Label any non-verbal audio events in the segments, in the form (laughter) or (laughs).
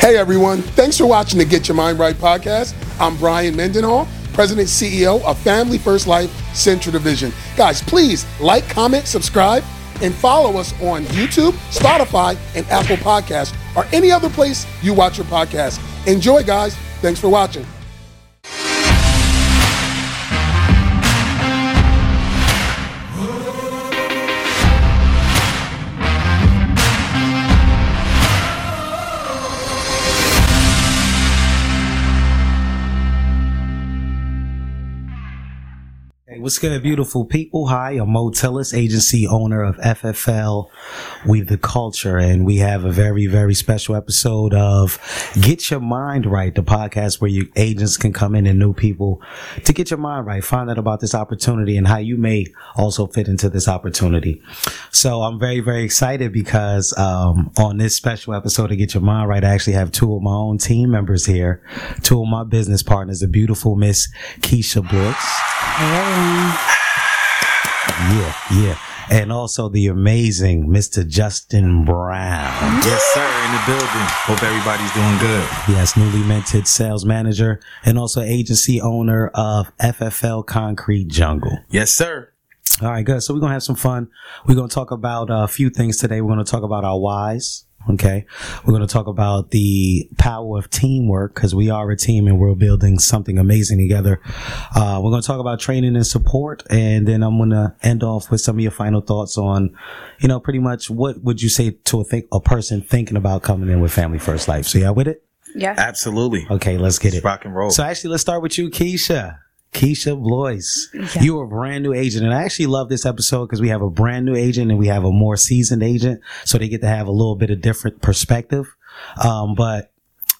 Hey everyone, thanks for watching the Get Your Mind Right podcast. I'm Brian Mendenhall, President CEO of Family First Life Central Division. Guys, please like, comment, subscribe, and follow us on YouTube, Spotify, and Apple Podcasts, or any other place you watch your podcast. Enjoy, guys. Thanks for watching. What's good, beautiful people? Hi, I'm Mo Tillis, agency owner of FFL We the Culture, and we have a very, very special episode of Get Your Mind Right, the podcast where you agents can come in and new people to get your mind right, find out about this opportunity and how you may also fit into this opportunity. So I'm very, very excited because um, on this special episode of Get Your Mind Right, I actually have two of my own team members here, two of my business partners, the beautiful Miss Keisha Brooks. Yeah, yeah. And also the amazing Mr. Justin Brown. Yes, sir, in the building. Hope everybody's doing good. Yes, newly minted sales manager and also agency owner of FFL Concrete Jungle. Yes, sir. All right, good. So we're going to have some fun. We're going to talk about uh, a few things today. We're going to talk about our whys. Okay. We're going to talk about the power of teamwork because we are a team and we're building something amazing together. Uh, we're going to talk about training and support. And then I'm going to end off with some of your final thoughts on, you know, pretty much what would you say to a, think, a person thinking about coming in with Family First Life? So, yeah, with it? Yeah. Absolutely. Okay, let's get Let's it. rock and roll. So actually, let's start with you, Keisha. Keisha Bloise. You are a brand new agent. And I actually love this episode because we have a brand new agent and we have a more seasoned agent. So they get to have a little bit of different perspective. Um, but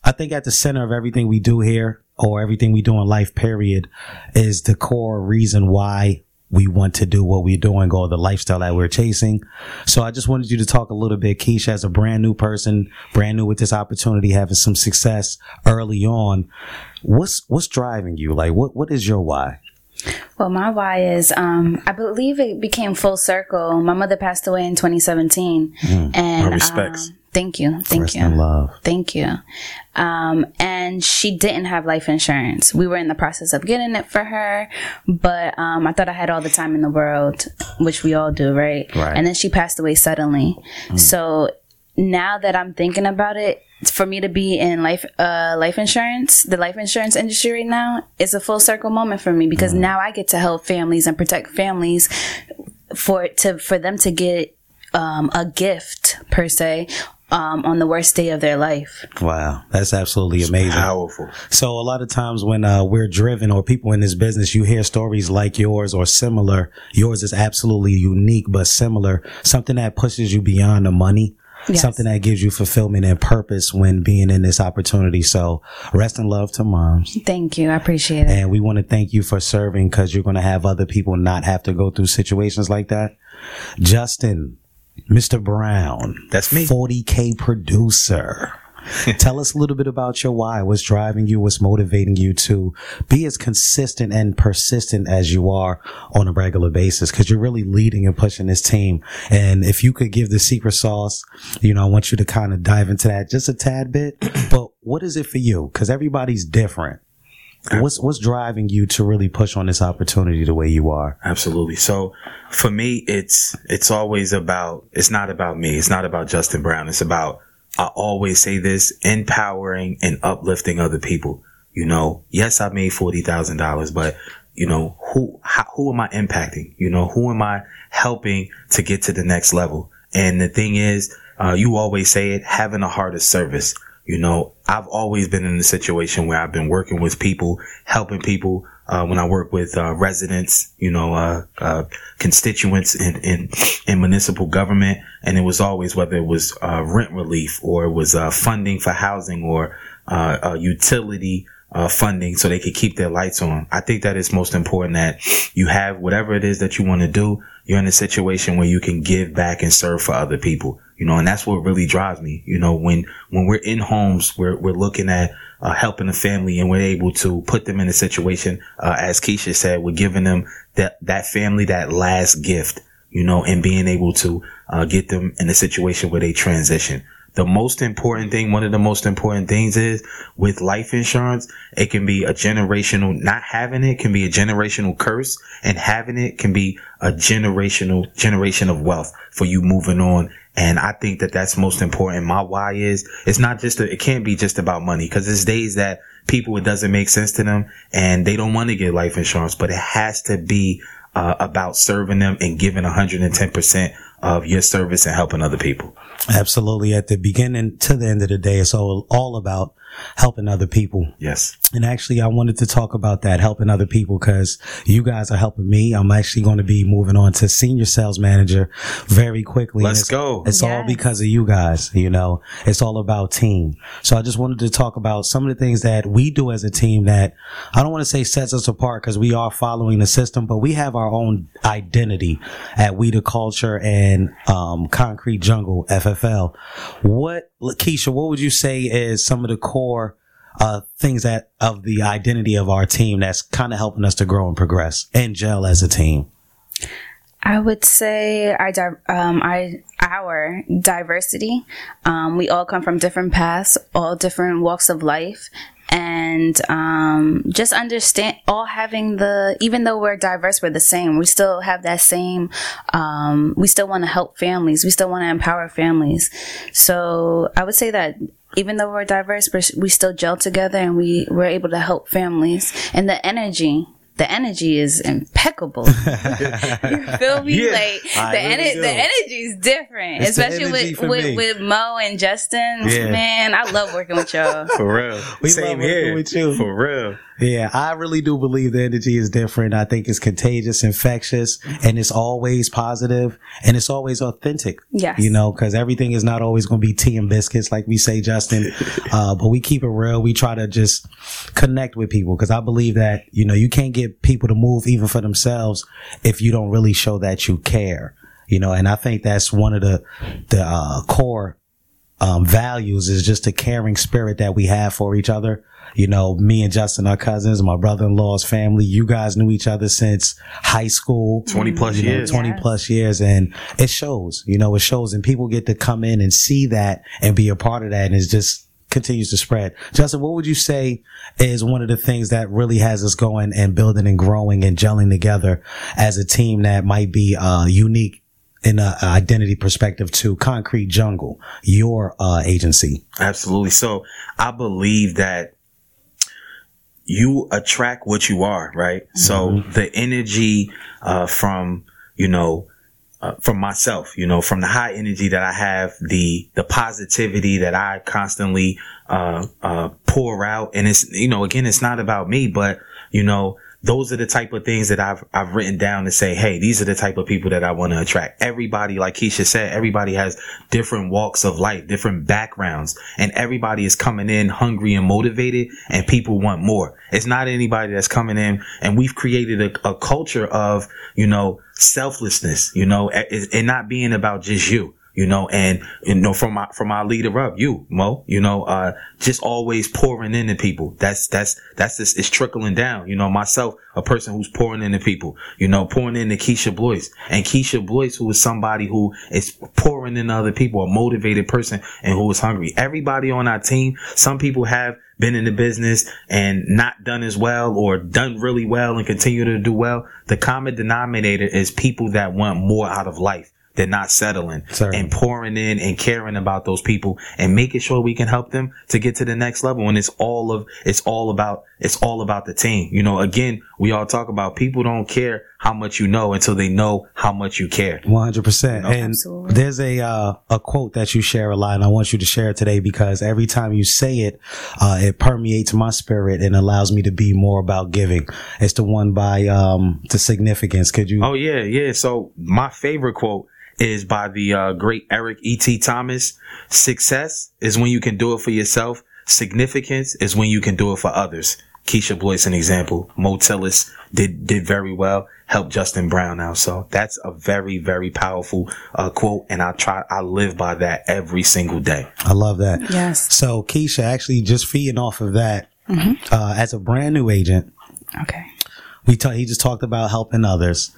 I think at the center of everything we do here or everything we do in life, period, is the core reason why we want to do what we're doing or the lifestyle that we're chasing. So I just wanted you to talk a little bit, Keisha, as a brand new person, brand new with this opportunity, having some success early on. What's, what's driving you? Like, what, what is your why? Well, my why is um, I believe it became full circle. My mother passed away in 2017, and My respects. um, thank you, thank Rest you, love. thank you. Um, and she didn't have life insurance. We were in the process of getting it for her, but um, I thought I had all the time in the world, which we all do, right? Right. And then she passed away suddenly. So now that I'm thinking about it, for me to be in life uh life insurance, the life insurance industry right now is a full circle moment for me because now I get to help families and protect families for to for them to get um a gift per se um on the worst day of their life. Wow. That's absolutely amazing. Powerful. So a lot of times when uh, we're driven or people in this business, you hear stories like yours or similar. Yours is absolutely unique, but similar. Something that pushes you beyond the money. Yes. Something that gives you fulfillment and purpose when being in this opportunity. So rest in love to moms. Thank you. I appreciate it. And we want to thank you for serving because you're going to have other people not have to go through situations like that. Justin, Mr. Brown. That's me. 40K producer. (laughs) Tell us a little bit about your why. What's driving you? What's motivating you to be as consistent and persistent as you are on a regular basis? Cause you're really leading and pushing this team. And if you could give the secret sauce, you know, I want you to kind of dive into that just a tad bit. But what is it for you? Cause everybody's different. What's, what's driving you to really push on this opportunity the way you are? Absolutely. So for me, it's, it's always about, it's not about me. It's not about Justin Brown. It's about, I always say this, empowering and uplifting other people. You know, yes, I made $40,000, but you know, who, how, who am I impacting? You know, who am I helping to get to the next level? And the thing is, uh, you always say it, having a heart of service. You know, I've always been in a situation where I've been working with people, helping people, uh, when I work with, uh, residents, you know, uh, uh, constituents in, in, in municipal government. And it was always whether it was, uh, rent relief or it was, uh, funding for housing or, utility, funding so they could keep their lights on. I think that it's most important that you have whatever it is that you want to do. You're in a situation where you can give back and serve for other people, you know, and that's what really drives me. You know, when, when we're in homes, we're, we're looking at, uh, helping a family and we're able to put them in a situation, uh, as Keisha said, we're giving them that, that family that last gift, you know, and being able to, uh, get them in a situation where they transition. The most important thing, one of the most important things is with life insurance, it can be a generational, not having it can be a generational curse and having it can be a generational generation of wealth for you moving on. And I think that that's most important. My why is it's not just, a, it can't be just about money because there's days that people, it doesn't make sense to them and they don't want to get life insurance, but it has to be uh, about serving them and giving 110% of your service and helping other people. Absolutely. At the beginning to the end of the day, it's all, all about helping other people. Yes. And actually, I wanted to talk about that, helping other people, because you guys are helping me. I'm actually going to be moving on to senior sales manager very quickly. Let's it's, go. It's all because of you guys, you know, it's all about team. So I just wanted to talk about some of the things that we do as a team that I don't want to say sets us apart because we are following the system, but we have our own identity at We the Culture and um, Concrete Jungle FFL. What, Keisha, what would you say is some of the core uh, things that of the identity of our team that's kind of helping us to grow and progress and gel as a team? I would say our um, our our diversity. Um, we all come from different paths, all different walks of life, and um, just understand all having the. Even though we're diverse, we're the same. We still have that same. Um, we still want to help families. We still want to empower families. So I would say that. Even though we're diverse, we still gel together and we we're able to help families. And the energy, the energy is impeccable. (laughs) you feel me? Yeah, like I the really ener- do. the energy is different, It's especially energy with, me. with with Mo and Justin. Yeah. Man, I love working with y'all. For real. We Same love working here. with you. For real. Yeah, I really do believe the energy is different. I think it's contagious, infectious, and it's always positive and it's always authentic. Yes. You know, because everything is not always going to be tea and biscuits, like we say, Justin. (laughs) uh, but we keep it real. We try to just connect with people because I believe that, you know, you can't get people to move even for themselves if you don't really show that you care. You know, and I think that's one of the, the, uh, core um, values is just a caring spirit that we have for each other. You know, me and Justin are cousins, my brother-in-law's family. You guys knew each other since high school. 20 plus You know, years. 20 Yes. plus years and it shows, you know, it shows and people get to come in and see that and be a part of that and it just continues to spread. Justin, what would you say is one of the things that really has us going and building and growing and gelling together as a team that might be, uh, unique in a a identity perspective to Concrete Jungle, your uh, agency. Absolutely. So I believe that you attract what you are, right? So the energy uh, from, you know, uh, from myself, you know, from the high energy that I have, the the positivity that I constantly uh, uh, pour out, and it's you know, again, it's not about me, but you know, those are the type of things that I've I've written down to say, hey, these are the type of people that I want to attract. Everybody, like Keisha said, everybody has different walks of life, different backgrounds, and everybody is coming in hungry and motivated, and people want more. It's not anybody that's coming in, and we've created a, a culture of you know selflessness, you know, and not being about just you you know, and you know, from my from our leader up, you Mo, you know, uh, just always pouring into people. That's that's that's just it's trickling down. You know, myself, a person who's pouring into people. You know, pouring into Keisha Bloise, and Keisha Bloise, who is somebody who is pouring into other people, a motivated person, and who is hungry. Everybody on our team, some people have been in the business and not done as well or done really well and continue to do well. The common denominator is people that want more out of life. They're not settling Certainly. and pouring in and caring about those people and making sure we can help them to get to the next level. And it's all of, it's all about, it's all about the team. You know, again, we all talk about people don't care how much you know until they know how much you care. One hundred percent. And Absolutely. there's a uh, a quote that you share a lot, and I want you to share it today because every time you say it, uh, it permeates my spirit and allows me to be more about giving. It's the one by um, the significance. Could you? Oh yeah, yeah. So my favorite quote is by the uh, great Eric E.T. Thomas. Success is when you can do it for yourself. Significance is when you can do it for others. Keisha Bloise, an example. Mo Tillis did did very well. Helped Justin Brown out. So that's a very very powerful uh, quote, and I try I live by that every single day. I love that. Yes. So Keisha, actually, just feeding off of that, uh, as a brand new agent, Okay. we ta- he just talked about helping others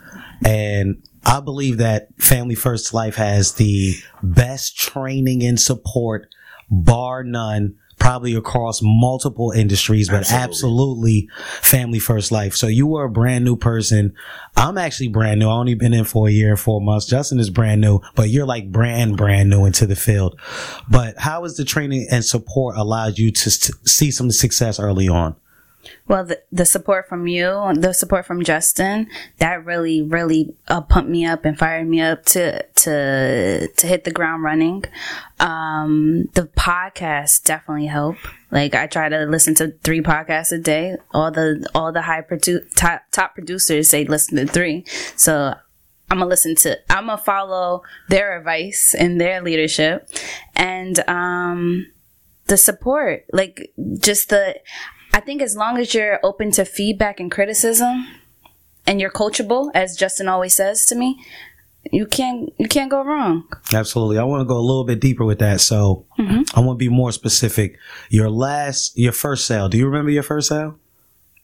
and I believe that Family First Life has the best training and support, bar none, probably across multiple industries, but absolutely. absolutely. Family First Life. So you were a brand new person. I'm actually brand new. I only been in for a year and four months. Justin is brand new, but you're like brand, brand new into the field. But how has the training and support allowed you to see some success early on? Well, the, the support from you, the support from Justin, that really, really uh, pumped me up and fired me up to to to hit the ground running. Um, the podcast definitely help. Like I try to listen to three podcasts a day. All the all the high produ- top top producers say listen to three. So I'm gonna listen to. I'm gonna follow their advice and their leadership, and um, the support. Like just the I think as long as you're open to feedback and criticism and you're coachable, as Justin always says to me, you can't you can't go wrong. Absolutely. I want to go a little bit deeper with that. So mm-hmm. I want to be more specific. Your last your first sale. Do you remember your first sale?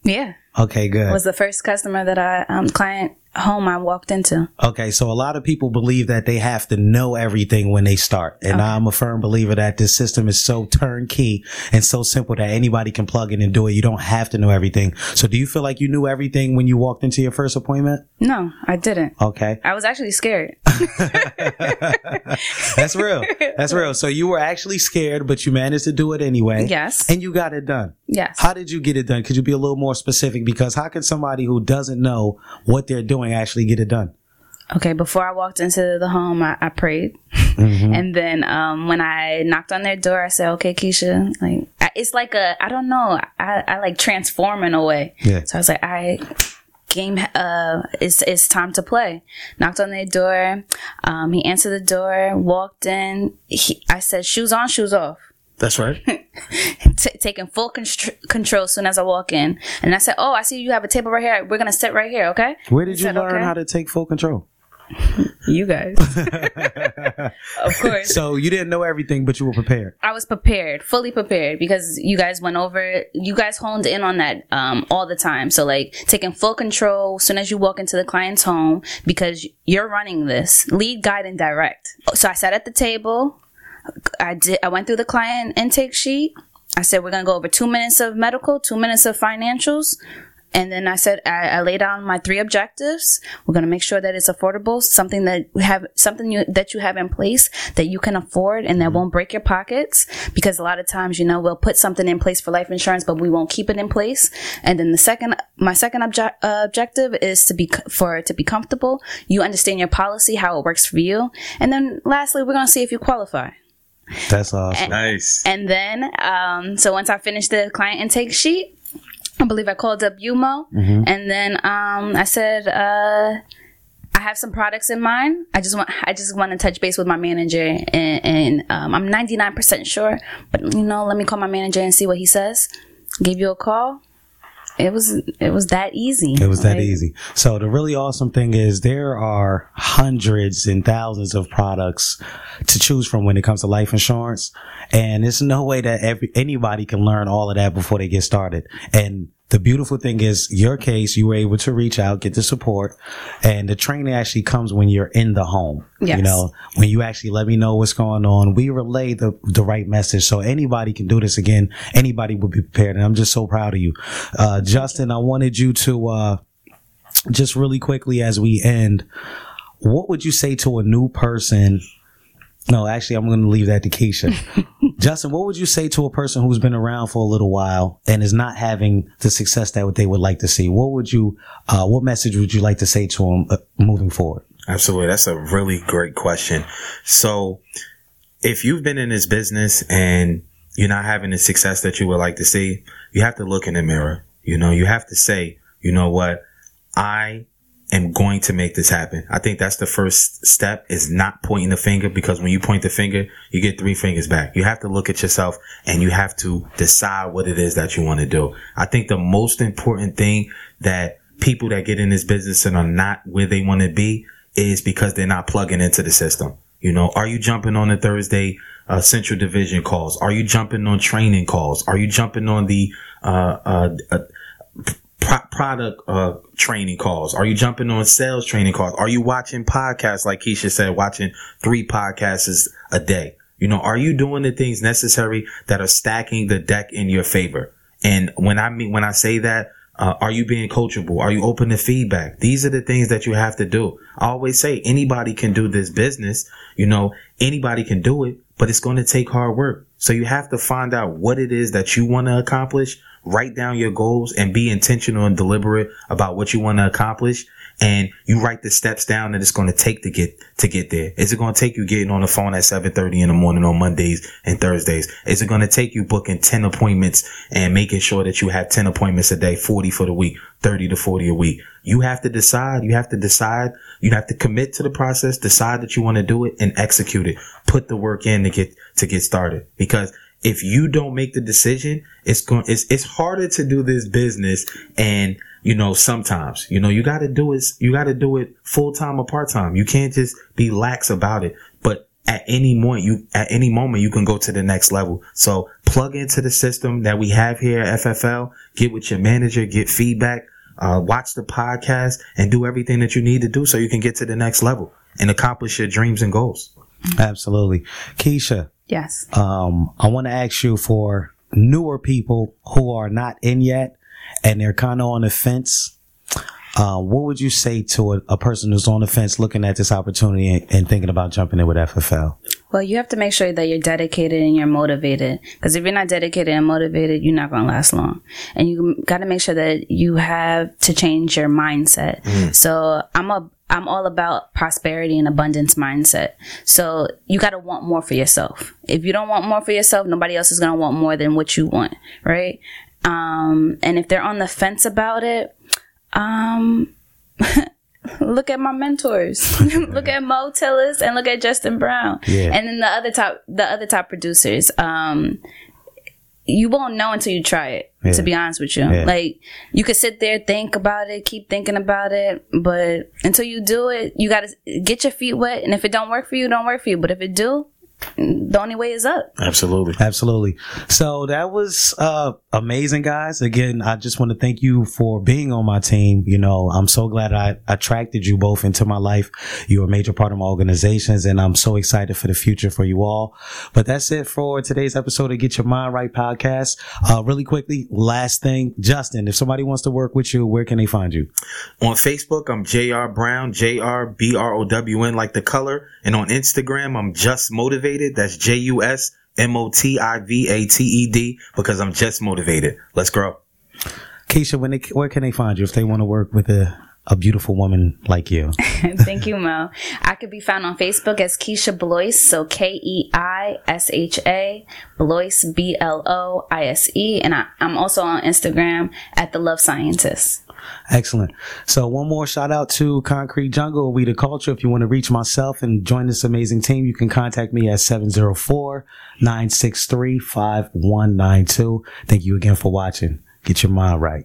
Yeah. Okay, good. Was the first customer that I um client home I walked into. Okay, so a lot of people believe that they have to know everything when they start. And okay. I'm a firm believer that this system is so turnkey and so simple that anybody can plug in and do it. You don't have to know everything. So do you feel like you knew everything when you walked into your first appointment? No, I didn't. Okay. I was actually scared. (laughs) (laughs) That's real. That's real. So you were actually scared, but you managed to do it anyway. Yes. And you got it done. Yes. How did you get it done? Could you be a little more specific? Because how can somebody who doesn't know what they're doing actually get it done? Okay, before I walked into the home, I, I prayed, mm-hmm. (laughs) and then um, when I knocked on their door, I said, "Okay, Keisha, like I, it's like a I don't know, I, I like transform in a way." Yeah. So I was like, "I game uh it's it's time to play." Knocked on their door, um, he answered the door, walked in. He, I said, "Shoes on, shoes off." That's right. (laughs) T- taking full constr- control as soon as I walk in. And I said, Oh, I see you have a table right here. We're going to sit right here, okay? Where did you said, learn okay. how to take full control? You guys. (laughs) of course. So you didn't know everything, but you were prepared. I was prepared, fully prepared, because you guys went over, you guys honed in on that um, all the time. So, like, taking full control as soon as you walk into the client's home, because you're running this. Lead, guide, and direct. So I sat at the table I did. I went through the client intake sheet. I said we're gonna go over two minutes of medical, two minutes of financials, and then I said I, I laid down my three objectives. We're gonna make sure that it's affordable, something that we have, something you, that you have in place that you can afford and that mm-hmm. won't break your pockets. Because a lot of times, you know, we'll put something in place for life insurance, but we won't keep it in place. And then the second, my second obje- uh, objective is to be for it to be comfortable. You understand your policy, how it works for you, and then lastly, we're gonna see if you qualify. That's awesome. And, nice. And then, um, so once I finished the client intake sheet, I believe I called up Yumo, mm-hmm. and then um, I said, uh, I have some products in mind. I just want, I just want to touch base with my manager, and, and um, I'm 99% sure, but you know, let me call my manager and see what he says. Give you a call it was it was that easy. It was that easy. So the really awesome thing is there are hundreds and thousands of products to choose from when it comes to life insurance, and there's no way that every anybody can learn all of that before they get started. And the beautiful thing is your case, you were able to reach out, get the support, and the training actually comes when you're in the home. Yes. You know, when you actually let me know what's going on, we relay the, the right message. So anybody can do this again. Anybody will be prepared. And I'm just so proud of you. Uh, Justin, I wanted you to, uh, just really quickly as we end, what would you say to a new person no, actually, I'm going to leave that to Keisha. (laughs) Justin, what would you say to a person who's been around for a little while and is not having the success that they would like to see? What would you, uh, what message would you like to say to them uh, moving forward? Absolutely. That's a really great question. So if you've been in this business and you're not having the success that you would like to see, you have to look in the mirror. You know, you have to say, you know what? I am going to make this happen. I think that's the first step is not pointing the finger because when you point the finger, you get three fingers back. You have to look at yourself and you have to decide what it is that you want to do. I think the most important thing that people that get in this business and are not where they want to be is because they're not plugging into the system. You know, are you jumping on the Thursday uh, Central Division calls? Are you jumping on training calls? Are you jumping on the uh, uh, uh pro- product uh, training calls? Are you jumping on sales training calls? Are you watching podcasts like Keisha said, watching three podcasts a day? You know, are you doing the things necessary that are stacking the deck in your favor? And when I mean, when I say that, uh, are you being coachable? Are you open to feedback? These are the things that you have to do. I always say anybody can do this business. You know, anybody can do it, but it's going to take hard work. So you have to find out what it is that you want to accomplish, write down your goals and be intentional and deliberate about what you want to accomplish and you write the steps down that it's going to take to get to get there. Is it going to take you getting on the phone at 7:30 in the morning on Mondays and Thursdays? Is it going to take you booking 10 appointments and making sure that you have 10 appointments a day, 40 for the week, 30 to 40 a week? You have to decide. You have to decide. You have to commit to the process, decide that you want to do it and execute it. Put the work in to get to get started because if you don't make the decision, it's going, it's, it's harder to do this business and you know, sometimes, you know, you got to do it, you got to do it full time or part time. You can't just be lax about it. But at any moment, you, at any moment, you can go to the next level. So plug into the system that we have here at FFL, get with your manager, get feedback, uh, watch the podcast and do everything that you need to do so you can get to the next level and accomplish your dreams and goals. Absolutely. Keisha. Yes. Um, I want to ask you for newer people who are not in yet and they're kind of on the fence, uh, what would you say to a, a, person who's on the fence looking at this opportunity and, and, thinking about jumping in with FFL? Well, you have to make sure that you're dedicated and you're motivated. Because if you're not dedicated and motivated, you're not going to last long. And you got to make sure that you have to change your mindset. Mm. So I'm a I'm all about prosperity and abundance mindset. So you got to want more for yourself. If you don't want more for yourself, nobody else is going to want more than what you want, right? Um, and if they're on the fence about it, um, (laughs) look at my mentors. (laughs) look at Mo Tillis and look at Justin Brown. Yeah. And then the other top, the other top producers. Um, you won't know until you try it. Yeah. To be honest with you, yeah. like you could sit there, think about it, keep thinking about it, but until you do it, you got to get your feet wet. And if it don't work for you, don't work for you. But if it do, the only way is up. Absolutely. Absolutely. So that was uh, amazing, guys. Again, I just want to thank you for being on my team. You know, I'm so glad I attracted you both into my life. You're a major part of my organizations, and I'm so excited for the future for you all. But that's it for today's episode of Get Your Mind Right podcast. Uh, really quickly, last thing, Justin, if somebody wants to work with you, where can they find you? On Facebook, I'm JR Brown, J R B R O W N, like the color. And on Instagram, I'm Just Motivated motivated. That's J U S M O T I V A T E D because I'm just motivated. Let's grow. Keisha, when they, where can they find you if they want to work with a, a beautiful woman like you? (laughs) Thank you, Mo. I could be found on Facebook as Keisha Bloise, so K E I S H A, Bloise, B L O I S E. And I, I'm also on Instagram at The Love Scientist. Excellent. So one more shout out to Concrete Jungle, We the Culture. If you want to reach myself and join this amazing team, you can contact me at 704-963-5192. Thank you again for watching. Get your mind right.